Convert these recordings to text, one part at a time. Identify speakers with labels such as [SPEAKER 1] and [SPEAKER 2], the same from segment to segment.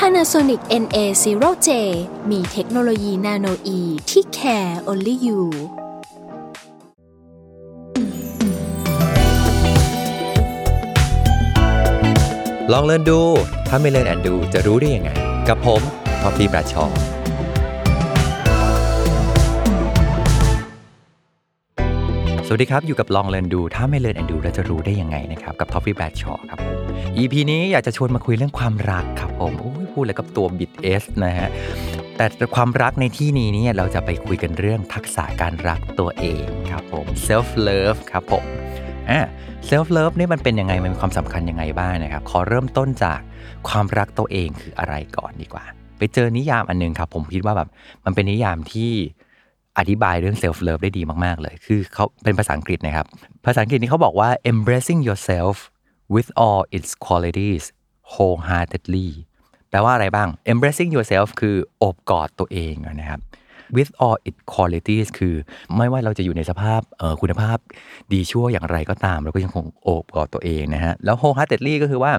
[SPEAKER 1] Panasonic NA0J มีเทคโนโลยี nanoe ที่ care only you
[SPEAKER 2] ลองเรียนดู ถ้าไม่ learn and do จะรู้ได้ยังไง กับผมท็อฟฟี่ แบรดชอว์สวัสดีครับ อยู่กับลองเรียนดู ถ้าไม่ learn and do เราจะรู้ได้ยังไงนะครับ กับท็อฟฟี่แบรดชอว์ครับ EP นี้อยากจะชวนมาคุยเรื่องความรักครับผมโอ้ย พูดแล้วกับตัวบิดเอสนะฮะแต่ความรักในที่นี้เนี่ยเราจะไปคุยกันเรื่องทักษะการรักตัวเองครับผม self love ครับผมอ่า self love นี่มันเป็นยังไงมันมีความสำคัญยังไงบ้างนะครับ ขอเริ่มต้นจากความรักตัวเองคืออะไรก่อนดีกว่า ไปเจอนิยามอันนึงครับ ผมคิดว่าแบบมันเป็นนิยามที่อธิบายเรื่อง self love ได้ดีมากๆเลย คือเขาเป็นภาษาอังกฤษนะครับ ภาษาอังกฤษนี่เขาบอกว่า embracing yourself with all its qualities wholeheartedly แปลว่าอะไรบ้าง embracing yourself คือโอบกอดตัวเองนะครับ with all its qualities คือไม่ว่าเราจะอยู่ในสภาพคุณภาพดีชั่วอย่างไรก็ตาม เราก็ยังคงโอบกอดตัวเองนะฮะ แล้ว wholeheartedly ก็คือว่า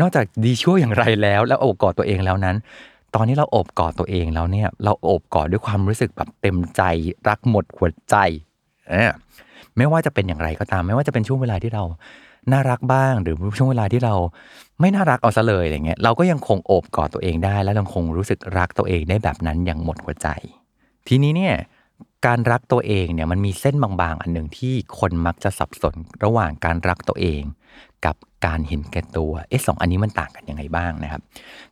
[SPEAKER 2] นอกจากดีชั่วอย่างไรแล้ว แล้วโอบกอดตัวเองแล้วนั้น ตอนนี้เราโอบกอดตัวเองแล้วเนี่ย เราโอบกอดด้วยความรู้สึกแบบเต็มใจรักหมดหัวใจไม่ว่าจะเป็นอย่างไรก็ตาม ไม่ว่าจะเป็นช่วงเวลาที่เราน่ารักบ้าง หรือช่วงเวลาที่เรา ไม่น่ารักเอาซะเลยอย่างเงี้ยเราก็ยังคงโอบกอดตัวเองได้ และยังคงรู้สึกรักตัวเองได้แบบนั้นอย่างหมดหัวใจ ทีนี้เนี่ยการรักตัวเองเนี่ยมันมีเส้นบางๆ อันหนึ่งที่คนมักจะสับสนระหว่างการรักตัวเอง กับการเห็นแก่ตัวเอ๊ะสองอันนี้มันต่างกันยังไงบ้างนะครับ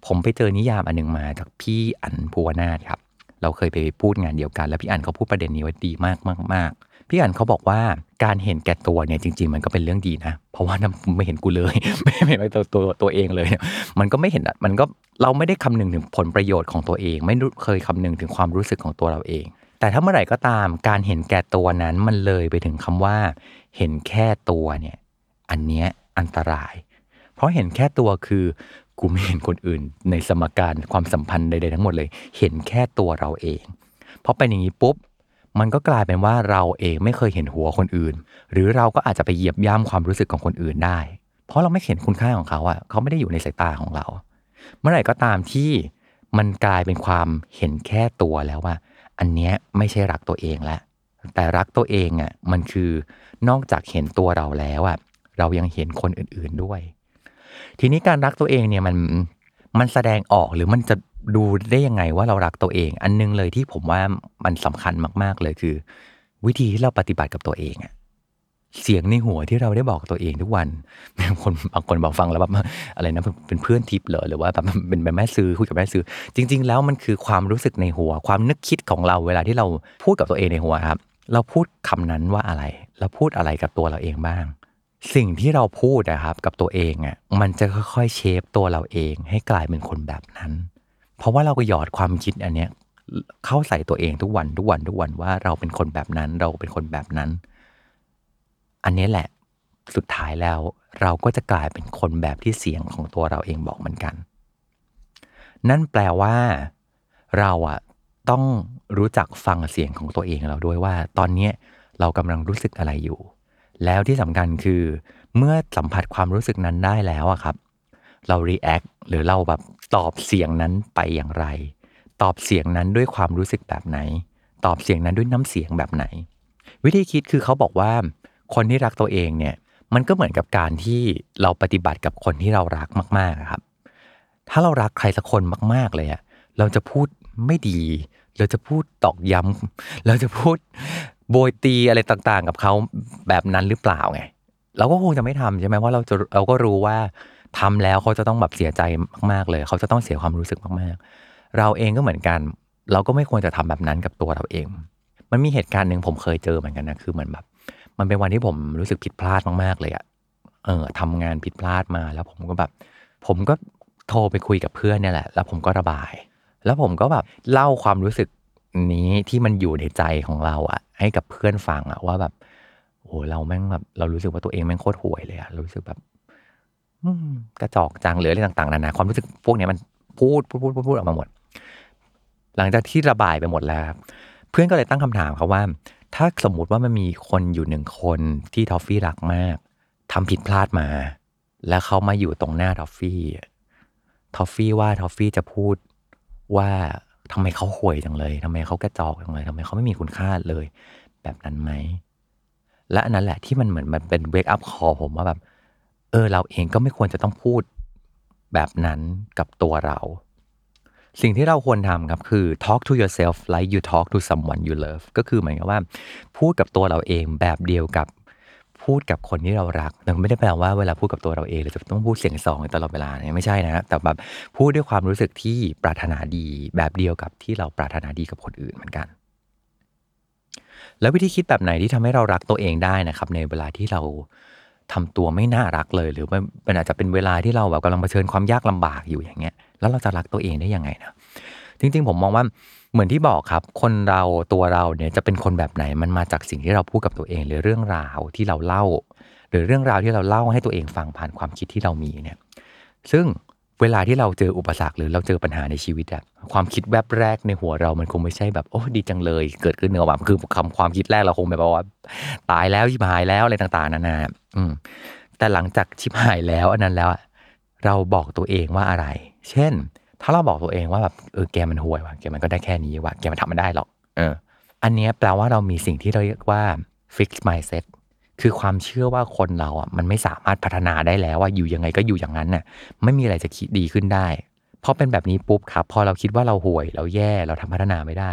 [SPEAKER 2] ผมไปเจอนิยามอันหนึ่งมาจากพี่อันภูวนาถครับเราเคยไปพูดงานเดียวกัน แล้วพี่อันเขาพูดประเด็นนี้ไว้ดีมากมากมาก พี่อันเขาบอกว่าการเห็นแก่ตัวเนี่ยจริง ๆ มันก็เป็นเรื่องดีนะ เพราะว่าไม่เห็นกูเลย ไม่เห็นตัวตัวตัวเองเลยมันก็ไม่เห็นมันก็เราไม่ได้คำนึงถึงผลประโยชน์ของตัวเอง ไม่เคยคำนึงถึงความรู้สึกของตัวเราเอง แต่ถ้าเมื่อไหร่ก็ตามการเห็นแก่ตัวนั้นมันเลยไปถึงคำว่า เห็นแค่ตัวเนี่ยอันเนี้ยอันตราย เพราะเห็นแค่ตัวคือกูไม่เห็นคนอื่น ในสมการความสัมพันธ์ใดๆทั้งหมดเลย เห็นแค่ตัวเราเองพราะเป็นอย่างนี้ปุ๊บ มันก็กลายเป็นว่าเราเองไม่เคยเห็นหัวคนอื่น หรือเราก็อาจจะไปเหยียบย่ำความรู้สึกของคนอื่นได้ เพราะเราไม่เห็นคุณค่าของเขาอะเขาไม่ได้อยู่ในสายตาของเรา เมื่อไหร่ก็ตามที่มันกลายเป็นความเห็นแค่ตัวแล้วว่า อันนี้ไม่ใช่รักตัวเองแล้วแต่รักตัวเองอะมันคือนอกจากเห็นตัวเราแล้วอะเรายังเห็นคนอื่นๆด้วย ทีนี้การรักตัวเองเนี่ยมันมันแสดงออกหรือมันจะ ดูได้ยังไงว่าเรารักตัวเอง อันนึงเลยที่ผมว่ามันสำคัญมาก ๆ เลยคือ วิธีที่เราปฏิบัติกับตัวเองอะเสียงในหัวที่เราได้บอกตัวเองทุกวันบางคนบางคนบอกฟังแล้วแบบอะไรนะเป็นเพื่อนทิปเหรอหรือว่าแบบเป็นแม่ซื้อคุยกับแม่ซื้อ จริง ๆ แล้วมันคือความรู้สึกในหัว ความนึกคิดของเราเวลาที่เราพูดกับตัวเองในหัวครับ เราพูดคำนั้นว่าอะไร เราพูดอะไรกับตัวเราเองบ้าง สิ่งที่เราพูดนะครับกับตัวเองอะมันจะค่อยๆเชฟตัวเราเองให้กลายเป็นคนแบบนั้น เพราะว่าเราก็หยอดความคิดอันเนี้ยเข้าใส่ตัวเองทุกวันทุกวันทุกวันว่าเราเป็นคนแบบนั้น เราเป็นคนแบบนั้น อันนี้แหละสุดท้ายแล้ว เราก็จะกลายเป็นคนแบบที่เสียงของตัวเราเองบอกเหมือนกัน นั่นแปลว่า เราอะต้องรู้จักฟังเสียงของตัวเองเราด้วยว่า ตอนนี้เรากำลังรู้สึกอะไรอยู่ แล้วที่สำคัญคือ เมื่อสัมผัสความรู้สึกนั้นได้แล้วอะครับ เรา react หรือเราแบบตอบเสียงนั้นไปอย่างไร ตอบเสียงนั้นด้วยความรู้สึกแบบไหน ตอบเสียงนั้นด้วยน้ำเสียงแบบไหน วิธีคิดคือเขาบอกว่า คนที่รักตัวเองเนี่ยมันก็เหมือนกับการที่เราปฏิบัติกับคนที่เรารักมากๆครับ ถ้าเรารักใครสักคนมาก ๆ เลยอะเราจะพูดไม่ดี เราจะพูดตอกย้ำเราจะพูดโบยตีอะไรต่างๆ กับเขาแบบนั้นหรือเปล่าไง เราก็คงจะไม่ทำใช่ไหมว่าเราจะเราก็รู้ว่า ทำแล้วเขาจะต้องแบบเสียใจมากๆเลย เขาจะต้องเสียความรู้สึกมากๆ เราเองก็เหมือนกัน เราก็ไม่ควรจะทำแบบนั้นกับตัวเราเอง มันมีเหตุการณ์หนึ่งผมเคยเจอเหมือนกันนะคือเหมือนแบบ มันเป็นวันที่ผมรู้สึกผิดพลาดมากๆเลยอะเออทำงานผิดพลาดมาแล้วผมก็แบบ ผมก็โทรไปคุยกับเพื่อนเนี่ยแหละ แล้วผมก็ระบาย แล้วผมก็แบบเล่าความรู้สึกนี้ที่มันอยู่ในใจของเราอะให้กับเพื่อนฟังอะว่าแบบโอ้เราแม่งแบบเรารู้สึกว่าตัวเองแม่งโคตรห่วยเลยอะรู้สึกแบบ กระจอกจังหรืออะไรต่างๆนานาความรู้สึกพวกนี้มันพูดพูดพูดพูดพูดออกมาหมด หลังจากที่ระบายไปหมดแล้ว เพื่อนก็เลยตั้งคำถามครับว่า ถ้าสมมุติว่ามันมีคนอยู่หนึ่งคนที่ทอฟฟี่รักมากทำผิดพลาดมา แล้วเขามาอยู่ตรงหน้าทอฟฟี่ทอฟฟี่ว่าทอฟฟี่จะพูดว่าทำไมเขาห่วยจังเลยทำไมเขากระจอกจังเลยทำไมเขาไม่มีคุณค่าเลย แบบนั้นไหมและอันนั้นแหละที่มันเหมือนมันเป็น wake-up call ผมว่าแบบ เออเราเองก็ไม่ควรจะต้องพูดแบบนั้นกับตัวเรา สิ่งที่เราควรทำครับคือ talk to yourself like you talk to someone you love ก็คือเหมือนกับว่า พูดกับตัวเราเองแบบเดียวกับพูดกับคนที่เรารักแต่ไม่ได้แปลว่าเวลาพูดกับตัวเราเองเราจะต้องพูดเสียงสองตลอดเวลาเนี่ยไม่ใช่นะแต่แบบพูดด้วยความรู้สึกที่ปรารถนาดีแบบเดียวกับที่เราปรารถนาดีกับคนอื่นเหมือนกัน แล้ววิธีคิดแบบไหนที่ทำให้เรารักตัวเองได้นะครับ ในเวลาที่เรา ทำตัวไม่น่ารักเลย หรือมันอาจจะเป็นเวลาที่เราแบบกำลังเผชิญความยากลำบากอยู่อย่างเงี้ย แล้วเราจะรักตัวเองได้ยังไงนะจริง ๆ ผมมองว่าเหมือนที่บอกครับ คนเราตัวเราเนี่ยจะเป็นคนแบบไหนมันมาจากสิ่งที่เราพูดกับตัวเอง หรือเรื่องราวที่เราเล่า หรือเรื่องราวที่เราเล่าให้ตัวเองฟังผ่านความคิดที่เรามีเนี่ย ซึ่ง เวลาที่เราเจออุปสรรคหรือเราเจอปัญหาในชีวิตอะความคิดแวบแรกในหัวเรามันคงไม่ใช่แบบโอ้ดีจังเลย เกิดขึ้นเนื้อแบบคือคำความคิดแรกเราคงแบบว่า ตายแล้วชิบหายแล้วอะไรต่างๆนานาอืมแต่หลังจากชิบหายแล้วอันนั้นแล้วเราบอกตัวเองว่าอะไร เช่น ถ้าเราบอกตัวเองว่าแบบเออแกมันห่วยว่ะแกมันก็ได้แค่นี้ว่ะแกมันทำไม่ได้หรอกเออ อันนี้แปลว่าเรามีสิ่งที่เราเรียกว่า fix mindset คือความเชื่อว่าคนเราอะมันไม่สามารถพัฒนาได้แล้วว่าอยู่ยังไงก็อยู่อย่างนั้นน่ะไม่มีอะไรจะคิดดีขึ้นได้พอเป็นแบบนี้ปุ๊บครับ พอเราคิดว่าเราห่วยเราแย่เราทำพัฒนาไม่ได้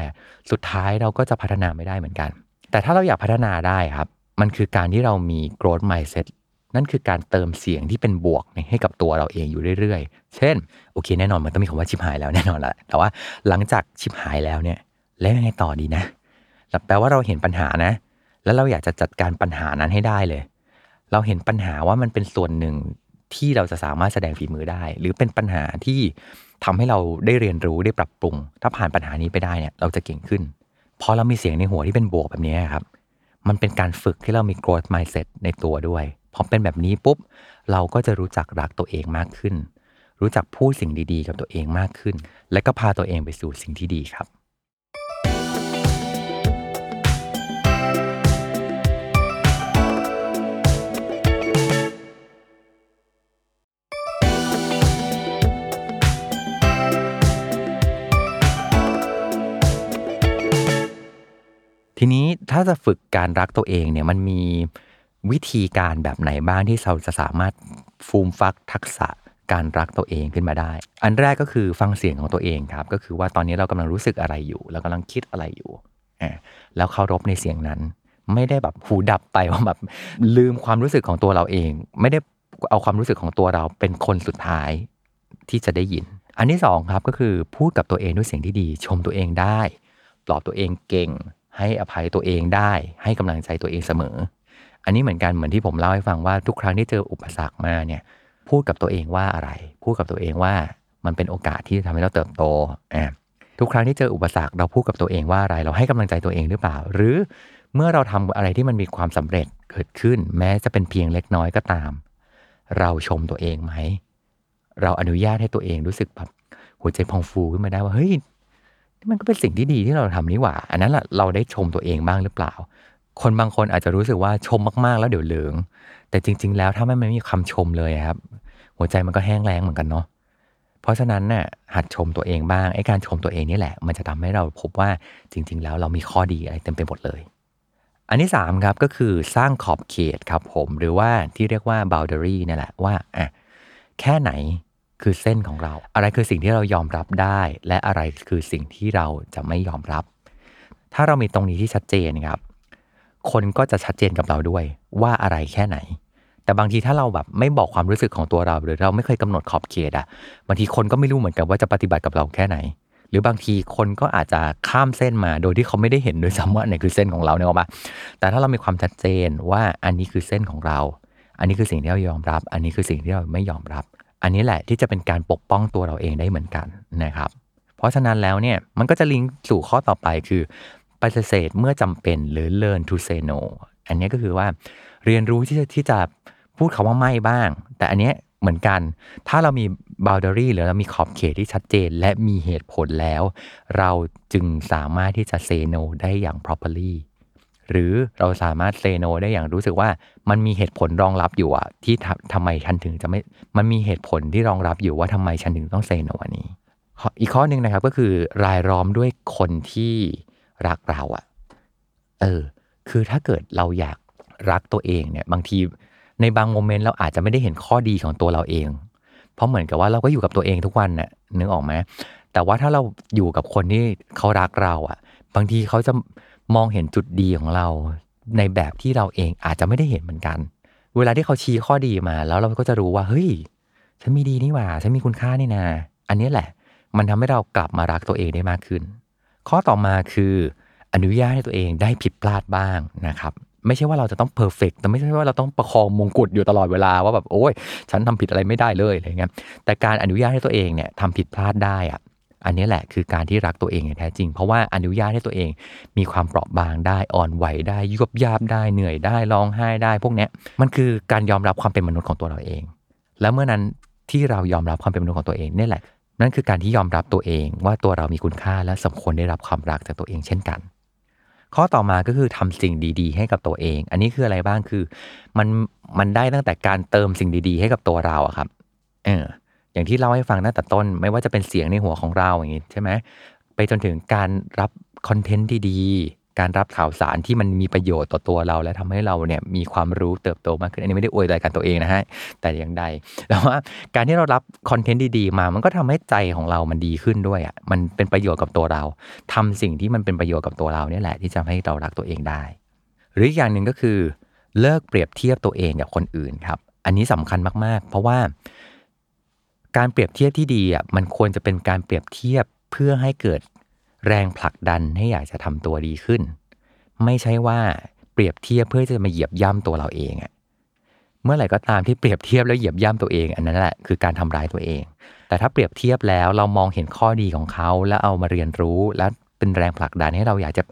[SPEAKER 2] สุดท้ายเราก็จะพัฒนาไม่ได้เหมือนกัน แต่ถ้าเราอยากพัฒนาได้ครับ มันคือการที่เรามี growth mindset นั่นคือการเติมเสียงที่เป็นบวกให้กับตัวเราเองอยู่เรื่อยๆ เช่น โอเคแน่นอนมันต้องมีคำว่าชิบหายแล้วแน่นอนแหละแต่ว่าหลังจากชิบหายแล้วเนี่ย แล้วยังไงต่อดีนะแปลว่าเราเห็นปัญหานะ แล้วเราอยากจะจัดการปัญหานั้นให้ได้เลย เราเห็นปัญหาว่ามันเป็นส่วนหนึ่งที่เราจะสามารถแสดงฝีมือได้ หรือเป็นปัญหาที่ทำให้เราได้เรียนรู้ได้ปรับปรุง ถ้าผ่านปัญหานี้ไปได้เนี่ยเราจะเก่งขึ้นพอเรามีเสียงในหัวที่เป็นบวกแบบนี้ครับ มันเป็นการฝึกที่เรามี growth mindset ในตัวด้วยพอเป็นแบบนี้ปุ๊บ เราก็จะรู้จักรักตัวเองมากขึ้น รู้จักพูดสิ่งดีๆ กับตัวเองมากขึ้น และก็พาตัวเองไปสู่สิ่งที่ดีครับ ทีนี้ถ้าจะฝึกการรักตัวเองเนี่ยมันมีวิธีการแบบไหนบ้างที่เราจะสามารถฟูมฟักทักษะการรักตัวเองขึ้นมาได้ อันแรกก็คือฟังเสียงของตัวเองครับ ก็คือว่าตอนนี้เรากำลังรู้สึกอะไรอยู่ เรากำลังคิดอะไรอยู่ แล้วเคารพในเสียงนั้น ไม่ได้แบบหูดับไปว่าแบบลืมความรู้สึกของตัวเราเอง ไม่ได้เอาความรู้สึกของตัวเราเป็นคนสุดท้ายที่จะได้ยิน อันที่สองครับก็คือพูดกับตัวเองด้วยเสียงที่ดี ชมตัวเองได้ ปลอบตัวเองเก่ง ให้อภัยตัวเองได้ ให้กำลังใจตัวเองเสมอ อันนี้เหมือนกันเหมือนที่ผมเล่าให้ฟังว่าทุกครั้งที่เจออุปสรรคมาเนี่ยพูดกับตัวเองว่าอะไร พูดกับตัวเองว่ามันเป็นโอกาสที่จะทำให้เราเติบโตอ่าทุกครั้งที่เจออุปสรรคเราพูดกับตัวเองว่าอะไร เราให้กำลังใจตัวเองหรือเปล่า หรือเมื่อเราทำอะไรที่มันมีความสำเร็จเกิดขึ้น แม้จะเป็นเพียงเล็กน้อยก็ตาม เราชมตัวเองไหม เราอนุญาตให้ตัวเองรู้สึกแบบหัวใจพองฟูขึ้นมาได้ว่าเฮ้ย มันก็เป็นสิ่งที่ดีที่เราทำนี่หว่า อันนั้นแหละเราได้ชมตัวเองบ้างหรือเปล่า คนบางคนอาจจะรู้สึกว่าชมมากๆแล้วเดี๋ยวเหลือง แต่จริง ๆ แล้วถ้าไม่ไม่มีคำชมเลยครับ หัวใจมันก็แห้งแล้งเหมือนกันเนาะเพราะฉะนั้นน่ะหัดชมตัวเองบ้างไอ้การชมตัวเองนี่แหละ มันจะทำให้เราพบว่าจริง ๆ แล้วเรามีข้อดีอะไรเต็มไปหมดเลย อันที่3ครับก็คือสร้างขอบเขตครับผมหรือว่าที่เรียกว่า boundary นี่แหละว่าอะแค่ไหน คือเส้นของเรา อะไรคือสิ่งที่เรายอมรับได้ และอะไรคือสิ่งที่เราจะไม่ยอมรับ ถ้าเรามีตรงนี้ที่ชัดเจนครับ คนก็จะชัดเจนกับเราด้วยว่าอะไรแค่ไหน แต่บางทีถ้าเราแบบไม่บอกความรู้สึกของตัวเรา หรือเราไม่เคยกำหนดขอบเขตอะบางทีคนก็ไม่รู้เหมือนกันว่าจะปฏิบัติกับเราแค่ไหน หรือบางทีคนก็อาจจะข้ามเส้นมา โดยที่เขาไม่ได้เห็นด้วยซ้ำว่าไหนคือเส้นของเราเนี่ยหรอปะแต่ถ้าเรามีความชัดเจนว่าอันนี้คือเส้นของเรา อันนี้คือสิ่งที่เรายอมรับ อันนี้คือสิ่งที่เราไม่ยอมรับ อันนี้แหละที่จะเป็นการปกป้องตัวเราเองได้เหมือนกันนะครับ เพราะฉะนั้นแล้วเนี่ยมันก็จะลิงก์สู่ข้อต่อไปคือปฏิเสธเมื่อจำเป็นหรือ learn to say no อันนี้ก็คือว่าเรียนรู้ที่จะที่จะพูดคาว่าไม่บ้าง แต่อันเนี้ยเหมือนกัน ถ้าเรามี boundary หรือเรามีขอบเขตที่ชัดเจน และมีเหตุผลแล้ว เราจึงสามารถที่จะ say no ได้อย่าง properly หรือเราสามารถ say no ได้อย่างรู้สึกว่ามันมีเหตุผลรองรับอยู่อะที่ทำไมฉันถึงจะไม่ มันมีเหตุผลที่รองรับอยู่ว่าทำไมฉันถึงต้อง say no อันนี้ อีกข้อหนึ่งนะครับก็คือรายล้อมด้วยคนที่รักเราอะเออ คือถ้าเกิดเราอยากรักตัวเองเนี่ยบางทีในบางโมเมนต์เราอาจจะไม่ได้เห็นข้อดีของตัวเราเอง เพราะเหมือนกับว่าเราก็อยู่กับตัวเองทุกวันน่ะนึกออกไหมแต่ว่าถ้าเราอยู่กับคนที่เขารักเราอะ บางทีเขาจะ มองเห็นจุดดีของเราในแบบที่เราเองอาจจะไม่ได้เห็นเหมือนกัน เวลาที่เขาชี้ข้อดีมา แล้วเราก็จะรู้ว่าเฮ้ย ฉันมีดีนี่หว่า ฉันมีคุณค่านี่นา อันนี้แหละ มันทำให้เรากลับมารักตัวเองได้มากขึ้น ข้อต่อมาคือ อนุญาตให้ตัวเองได้ผิดพลาดบ้างนะครับไม่ใช่ว่าเราจะต้องเพอร์เฟกต์แต่ไม่ใช่ว่าเราต้องประคองมงกุฎอยู่ตลอดเวลาว่าแบบโอ้ยฉันทำผิดอะไรไม่ได้เลยอะไรเงี้ยแต่การอนุญาตให้ตัวเองเนี่ยทำผิดพลาดได้อะ อันนี้แหละคือการที่รักตัวเองอย่างแท้จริง เพราะว่าอนุญาตให้ตัวเองมีความเปราะบางได้อ่อนไหวได้ยุบยาบได้เหนื่อยได้ร้องไห้ได้ พวกเนี้ยมันคือการยอมรับความเป็นมนุษย์ของตัวเราเอง แล้วเมื่อนั้นที่เรายอมรับความเป็นมนุษย์ของตัวเองนี่แหละ นั่นคือการที่ยอมรับตัวเองว่าตัวเรามีคุณค่าและสมควรได้รับความรักจากตัวเองเช่นกัน ข้อต่อมาก็คือทำสิ่งดีๆ ให้กับตัวเอง อันนี้คืออะไรบ้างคือ มันมันได้ตั้งแต่การเติมสิ่งดีๆ ให้กับตัวเราอะครับ เออ อย่างที่เล่าให้ฟังตั้งแต่ต้น ไม่ว่าจะเป็นเสียงในหัวของเราอย่างนี้ใช่ไหมไปจนถึงการรับคอนเทนต์ดีการรับข่าวสารที่มันมีประโยชน์ต่อตัวเรา และทำให้เราเนี่ยมีความรู้เติบโตมากขึ้น อันนี้ไม่ได้อวยรายการตัวเองนะฮะ แต่อย่างใดแต่ว่าการที่เรารับคอนเทนต์ดีๆ มา มันก็ทำให้ใจของเรามันดีขึ้นด้วยอะ มันเป็นประโยชน์กับตัวเราทำสิ่งที่มันเป็นประโยชน์กับตัวเราเนี่ยแหละที่จะให้เรารักตัวเองได้ หรืออีกอย่างหนึ่งก็คือ เลิกเปรียบเทียบตัวเองกับคนอื่นครับ อันนี้สำคัญมากๆ เพราะว่า การเปรียบเทียบที่ดีอะมันควรจะเป็นการเปรียบเทียบเพื่อให้เกิดแรงผลักดันให้อยากจะทำตัวดีขึ้น ไม่ใช่ว่าเปรียบเทียบเพื่อจะมาเหยียบย่ำตัวเราเองอะเมื่อไหร่ก็ตามที่เปรียบเทียบแล้วเหยียบย่ำตัวเอง อันนั้นแหละคือการทำร้ายตัวเอง แต่ถ้าเปรียบเทียบแล้วเรามองเห็นข้อดีของเขาแล้วเอามาเรียนรู้แล้วเป็นแรงผลักดันให้เราอยากจะ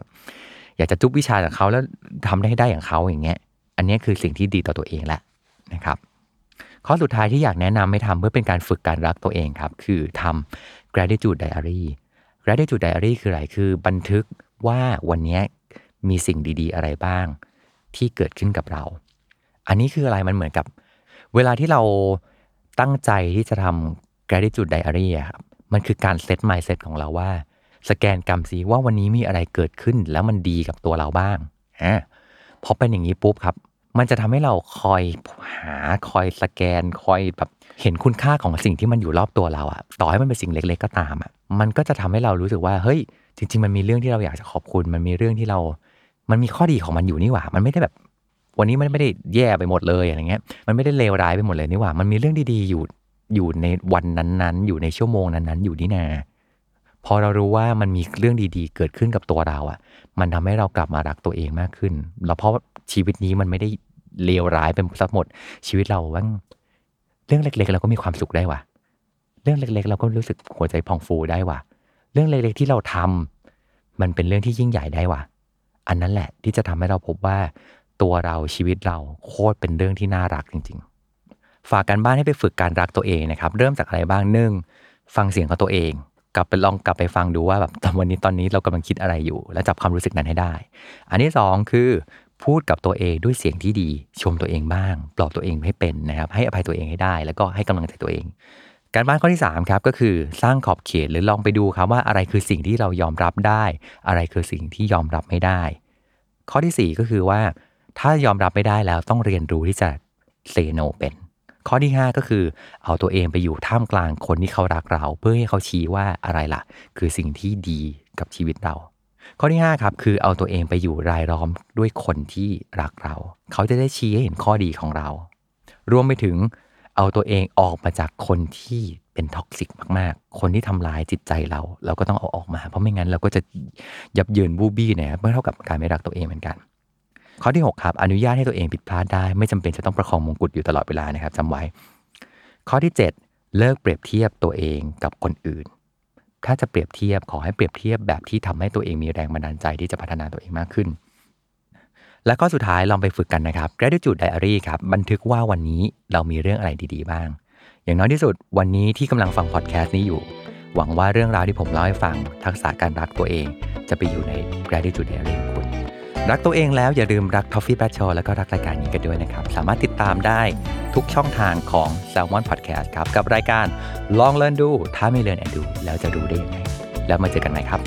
[SPEAKER 2] อยากจะจุบวิชาจากเขาแล้วทำได้ได้อย่างเขาอย่างเงี้ย อันนี้คือสิ่งที่ดีต่อตัวเองแหละนะครับ ข้อสุดท้ายที่อยากแนะนำให้ทำเพื่อเป็นการฝึกการรักตัวเองครับ คือทำ gratitude diary gratitude diary คืออะไร คือบันทึกว่าวันนี้มีสิ่งดีๆ อะไรบ้าง ที่เกิดขึ้นกับเรา อันนี้คืออะไรมันเหมือนกับ เวลาที่เราตั้งใจที่จะทำ gratitude diary ครับ มันคือการเซต mindset ของเราว่า สแกนกรรมสีว่าวันนี้มีอะไรเกิดขึ้นแล้วมันดีกับตัวเราบ้างอ่าพอเป็นอย่างนี้ปุ๊บครับ มันจะทำให้เราคอยหาคอยสแกน คอยแบบเห็นคุณค่าของสิ่งที่มันอยู่รอบตัวเราอะต่อให้มันเป็นสิ่งเล็ก ๆ ก็ตามอะมันก็จะทำให้เรารู้สึกว่าเฮ้ย จริง ๆ มันมีเรื่องที่เราอยากจะขอบคุณ มันมีเรื่องที่เรา มันมีข้อดีของมันอยู่นี่หว่า มันไม่ได้แบบ วันนี้มันไม่ได้แย่ไปหมดเลยอะไรเงี้ย มันไม่ได้เลวร้ายไปหมดเลยนี่หว่า มันมีเรื่องดีๆอยู่อยู่ในวันนั้นๆ อยู่ในชั่วโมงนั้นๆ อยู่นี่นาพอเรารู้ว่ามันมีเรื่องดีๆ เกิดขึ้นกับตัวเราอะ มันทำให้เรากลับมารักตัวเองมากขึ้น แล้วเพราะชีวิตนี้มันไม่ได้ เลวร้ายเป็นสักหมด ชีวิตเราว่างเรื่องเล็ก ๆ เราก็มีความสุขได้ว่ะ เรื่องเล็ก ๆ เราก็รู้สึกหัวใจพองฟูได้ว่ะ เรื่องเล็ก ๆ ที่เราทำมันเป็นเรื่องที่ยิ่งใหญ่ได้ว่ะ อันนั้นแหละที่จะทำให้เราพบว่า ตัวเราชีวิตเราโคตรเป็นเรื่องที่น่ารักจริง ๆ ฝากกันบ้านให้ไปฝึกการรักตัวเองนะครับ เริ่มจากอะไรบ้างหนึ่งฟังเสียงของตัวเองกลับไปลองกลับไปฟังดูว่าแบบตอนวันนี้ตอนนี้เรากำลังคิดอะไรอยู่ และจับความรู้สึกนั้นให้ได้ อันที่สองคือ พูดกับตัวเองด้วยเสียงที่ดีชมตัวเองบ้าง ปลอบตัวเองให้เป็นนะครับ ให้อภัยตัวเองให้ได้ แล้วก็ให้กำลังใจตัวเอง การบ้านข้อที่3ครับก็คือสร้างขอบเขตหรือลองไปดูครับว่าอะไรคือสิ่งที่เรายอมรับได้ อะไรคือสิ่งที่ยอมรับไม่ได้ ข้อที่ 4 ก็คือว่า ถ้ายอมรับไม่ได้แล้วต้องเรียนรู้ที่จะเซโนเป็นข้อที่ 5 ก็คือเอาตัวเองไปอยู่ท่ามกลางคนที่เขารักเรา เพื่อให้เขาชี้ว่าอะไรล่ะ คือสิ่งที่ดีกับชีวิตเรา ข้อที่5ครับคือเอาตัวเองไปอยู่รายล้อมด้วยคนที่รักเรา เขาจะได้ชี้ให้เห็นข้อดีของเรา รวมไปถึงเอาตัวเองออกมาจากคนที่เป็น toxic มากๆ คนที่ทำลายจิตใจเรา เราก็ต้องเอาออกมา เพราะไม่งั้นเราก็จะยับเยินบู้บี้เนี่ยเมื่อเท่ากับการไม่รักตัวเองเหมือนกัน ข้อที่ 6 ครับ อนุญาตให้ตัวเองผิดพลาดได้ ไม่จำเป็นจะต้องประคองมงกุฎอยู่ตลอดเวลานะครับจำไว้ ข้อที่ 7 เลิกเปรียบเทียบตัวเองกับคนอื่น ถ้าจะเปรียบเทียบขอให้เปรียบเทียบแบบที่ทำให้ตัวเองมีแรงบันดาลใจที่จะพัฒนาตัวเองมากขึ้น และข้อสุดท้ายลองไปฝึกกันนะครับ gratitude diary ครับบันทึกว่าวันนี้เรามีเรื่องอะไรดีๆบ้าง อย่างน้อยที่สุดวันนี้ที่กำลังฟังพอดแคสต์นี้อยู่ หวังว่าเรื่องราวที่ผมเล่าให้ฟังทักษะการรักตัวเอง จะไปอยู่ใน gratitude diary ของคุณ รักตัวเองแล้วอย่าลืมรัก Toffee b r a d s h a w แล้วก็รักรายการนี้กันด้วยนะครับ สามารถติดตามได้ทุกช่องทางของ Salmon Podcast ครับ กับรายการลองเรียนดู ถ้าไม่เรียนแอนดู แล้วจะรู้ได้ยังไง แล้วมาเจอกันใหม่ครับ